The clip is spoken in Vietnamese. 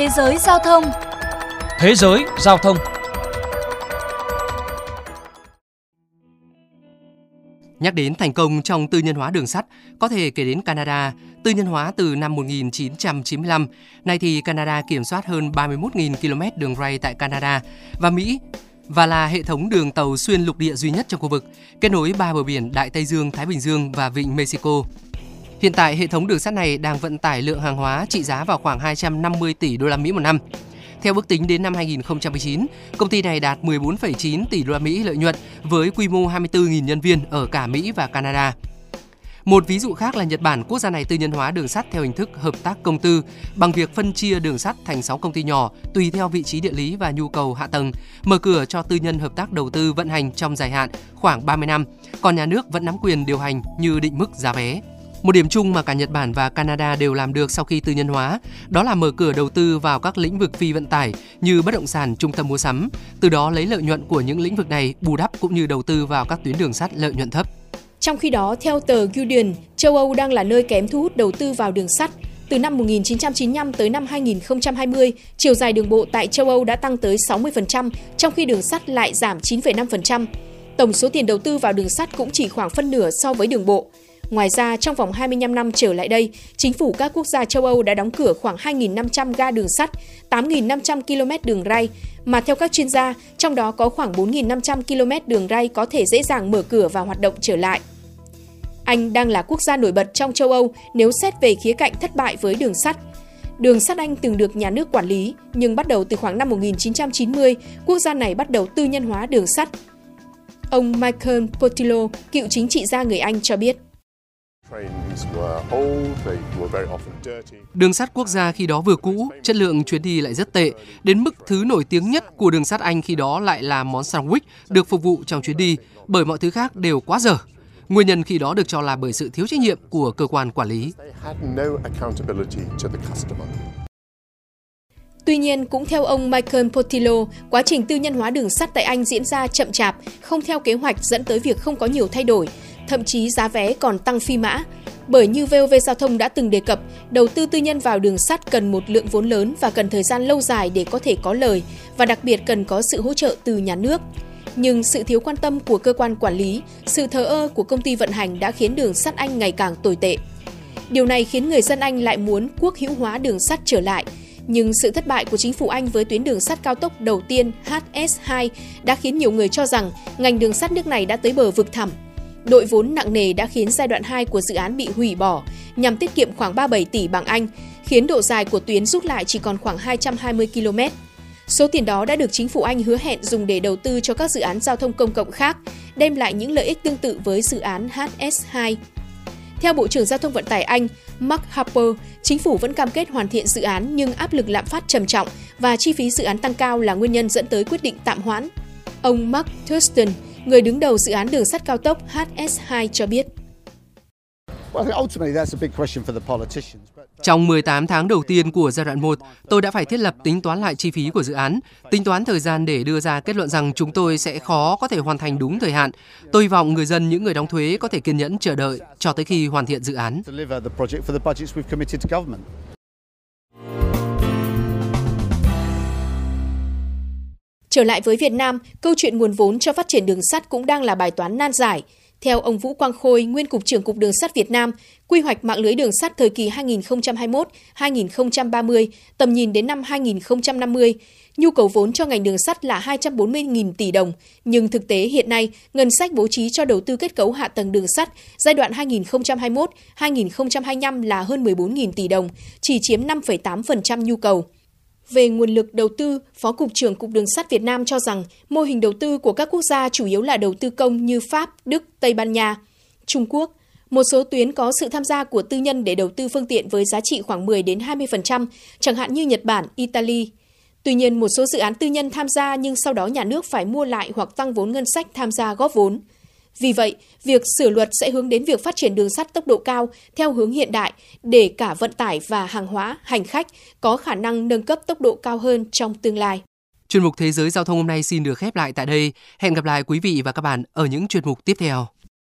Thế giới giao thông Thế giới giao thông Nhắc đến thành công trong tư nhân hóa đường sắt, có thể kể đến Canada, tư nhân hóa từ năm 1995. Nay thì Canada kiểm soát hơn 31.000 km đường ray tại Canada và Mỹ và là hệ thống đường tàu xuyên lục địa duy nhất trong khu vực, kết nối ba bờ biển Đại Tây Dương, Thái Bình Dương và Vịnh Mexico. Hiện tại, hệ thống đường sắt này đang vận tải lượng hàng hóa trị giá vào khoảng 250 tỷ đô la Mỹ một năm. Theo ước tính đến năm 2019, công ty này đạt 14,9 tỷ đô la Mỹ lợi nhuận với quy mô 24.000 nhân viên ở cả Mỹ và Canada. Một ví dụ khác là Nhật Bản, quốc gia này tư nhân hóa đường sắt theo hình thức hợp tác công tư bằng việc phân chia đường sắt thành 6 công ty nhỏ tùy theo vị trí địa lý và nhu cầu hạ tầng, mở cửa cho tư nhân hợp tác đầu tư vận hành trong dài hạn khoảng 30 năm, còn nhà nước vẫn nắm quyền điều hành như định mức giá vé. Một điểm chung mà cả Nhật Bản và Canada đều làm được sau khi tư nhân hóa, đó là mở cửa đầu tư vào các lĩnh vực phi vận tải như bất động sản, trung tâm mua sắm, từ đó lấy lợi nhuận của những lĩnh vực này bù đắp cũng như đầu tư vào các tuyến đường sắt lợi nhuận thấp. Trong khi đó, theo tờ Guardian, châu Âu đang là nơi kém thu hút đầu tư vào đường sắt. Từ năm 1995 tới năm 2020, chiều dài đường bộ tại châu Âu đã tăng tới 60%, trong khi đường sắt lại giảm 9,5%. Tổng số tiền đầu tư vào đường sắt cũng chỉ khoảng phân nửa so với đường bộ. Ngoài ra, trong vòng 25 năm trở lại đây, chính phủ các quốc gia châu Âu đã đóng cửa khoảng 2.500 ga đường sắt, 8.500 km đường ray, mà theo các chuyên gia, trong đó có khoảng 4.500 km đường ray có thể dễ dàng mở cửa và hoạt động trở lại. Anh đang là quốc gia nổi bật trong châu Âu nếu xét về khía cạnh thất bại với đường sắt. Đường sắt Anh từng được nhà nước quản lý, nhưng bắt đầu từ khoảng năm 1990, quốc gia này bắt đầu tư nhân hóa đường sắt. Ông Michael Portillo, cựu chính trị gia người Anh cho biết. Đường sắt quốc gia khi đó vừa cũ, chất lượng chuyến đi lại rất tệ, đến mức thứ nổi tiếng nhất của đường sắt Anh khi đó lại là món sandwich được phục vụ trong chuyến đi, bởi mọi thứ khác đều quá dở. Nguyên nhân khi đó được cho là bởi sự thiếu trách nhiệm của cơ quan quản lý. Tuy nhiên, cũng theo ông Michael Portillo, quá trình tư nhân hóa đường sắt tại Anh diễn ra chậm chạp, không theo kế hoạch dẫn tới việc không có nhiều thay đổi, thậm chí giá vé còn tăng phi mã. Bởi như VOV Giao thông đã từng đề cập, đầu tư tư nhân vào đường sắt cần một lượng vốn lớn và cần thời gian lâu dài để có thể có lời và đặc biệt cần có sự hỗ trợ từ nhà nước. Nhưng sự thiếu quan tâm của cơ quan quản lý, sự thờ ơ của công ty vận hành đã khiến đường sắt Anh ngày càng tồi tệ. Điều này khiến người dân Anh lại muốn quốc hữu hóa đường sắt trở lại, nhưng sự thất bại của chính phủ Anh với tuyến đường sắt cao tốc đầu tiên HS2 đã khiến nhiều người cho rằng ngành đường sắt nước này đã tới bờ vực thẳm. Đội vốn nặng nề đã khiến giai đoạn 2 của dự án bị hủy bỏ nhằm tiết kiệm khoảng 37 tỷ bảng Anh, khiến độ dài của tuyến rút lại chỉ còn khoảng 220 km. Số tiền đó đã được chính phủ Anh hứa hẹn dùng để đầu tư cho các dự án giao thông công cộng khác, đem lại những lợi ích tương tự với dự án HS2. Theo Bộ trưởng Giao thông Vận tải Anh, Mark Harper, chính phủ vẫn cam kết hoàn thiện dự án nhưng áp lực lạm phát trầm trọng và chi phí dự án tăng cao là nguyên nhân dẫn tới quyết định tạm hoãn. Ông Mark Thurston, người đứng đầu dự án đường sắt cao tốc HS2 cho biết. Trong 18 tháng đầu tiên của giai đoạn 1, tôi đã phải thiết lập tính toán lại chi phí của dự án, tính toán thời gian để đưa ra kết luận rằng chúng tôi sẽ khó có thể hoàn thành đúng thời hạn. Tôi hy vọng người dân, những người đóng thuế có thể kiên nhẫn chờ đợi cho tới khi hoàn thiện dự án. Trở lại với Việt Nam, câu chuyện nguồn vốn cho phát triển đường sắt cũng đang là bài toán nan giải. Theo ông Vũ Quang Khôi, nguyên cục trưởng Cục Đường sắt Việt Nam, quy hoạch mạng lưới đường sắt thời kỳ 2021-2030, tầm nhìn đến năm 2050, nhu cầu vốn cho ngành đường sắt là 240.000 tỷ đồng, nhưng thực tế hiện nay, ngân sách bố trí cho đầu tư kết cấu hạ tầng đường sắt giai đoạn 2021-2025 là hơn 14.000 tỷ đồng, chỉ chiếm 5,8% nhu cầu. Về nguồn lực đầu tư, Phó Cục trưởng Cục Đường sắt Việt Nam cho rằng mô hình đầu tư của các quốc gia chủ yếu là đầu tư công như Pháp, Đức, Tây Ban Nha, Trung Quốc. Một số tuyến có sự tham gia của tư nhân để đầu tư phương tiện với giá trị khoảng 10 đến 20%, chẳng hạn như Nhật Bản, Italy. Tuy nhiên, một số dự án tư nhân tham gia nhưng sau đó nhà nước phải mua lại hoặc tăng vốn ngân sách tham gia góp vốn. Vì vậy, việc sửa luật sẽ hướng đến việc phát triển đường sắt tốc độ cao theo hướng hiện đại để cả vận tải và hàng hóa, hành khách có khả năng nâng cấp tốc độ cao hơn trong tương lai. Chuyên mục Thế giới Giao thông hôm nay xin được khép lại tại đây. Hẹn gặp lại quý vị và các bạn ở những chuyên mục tiếp theo.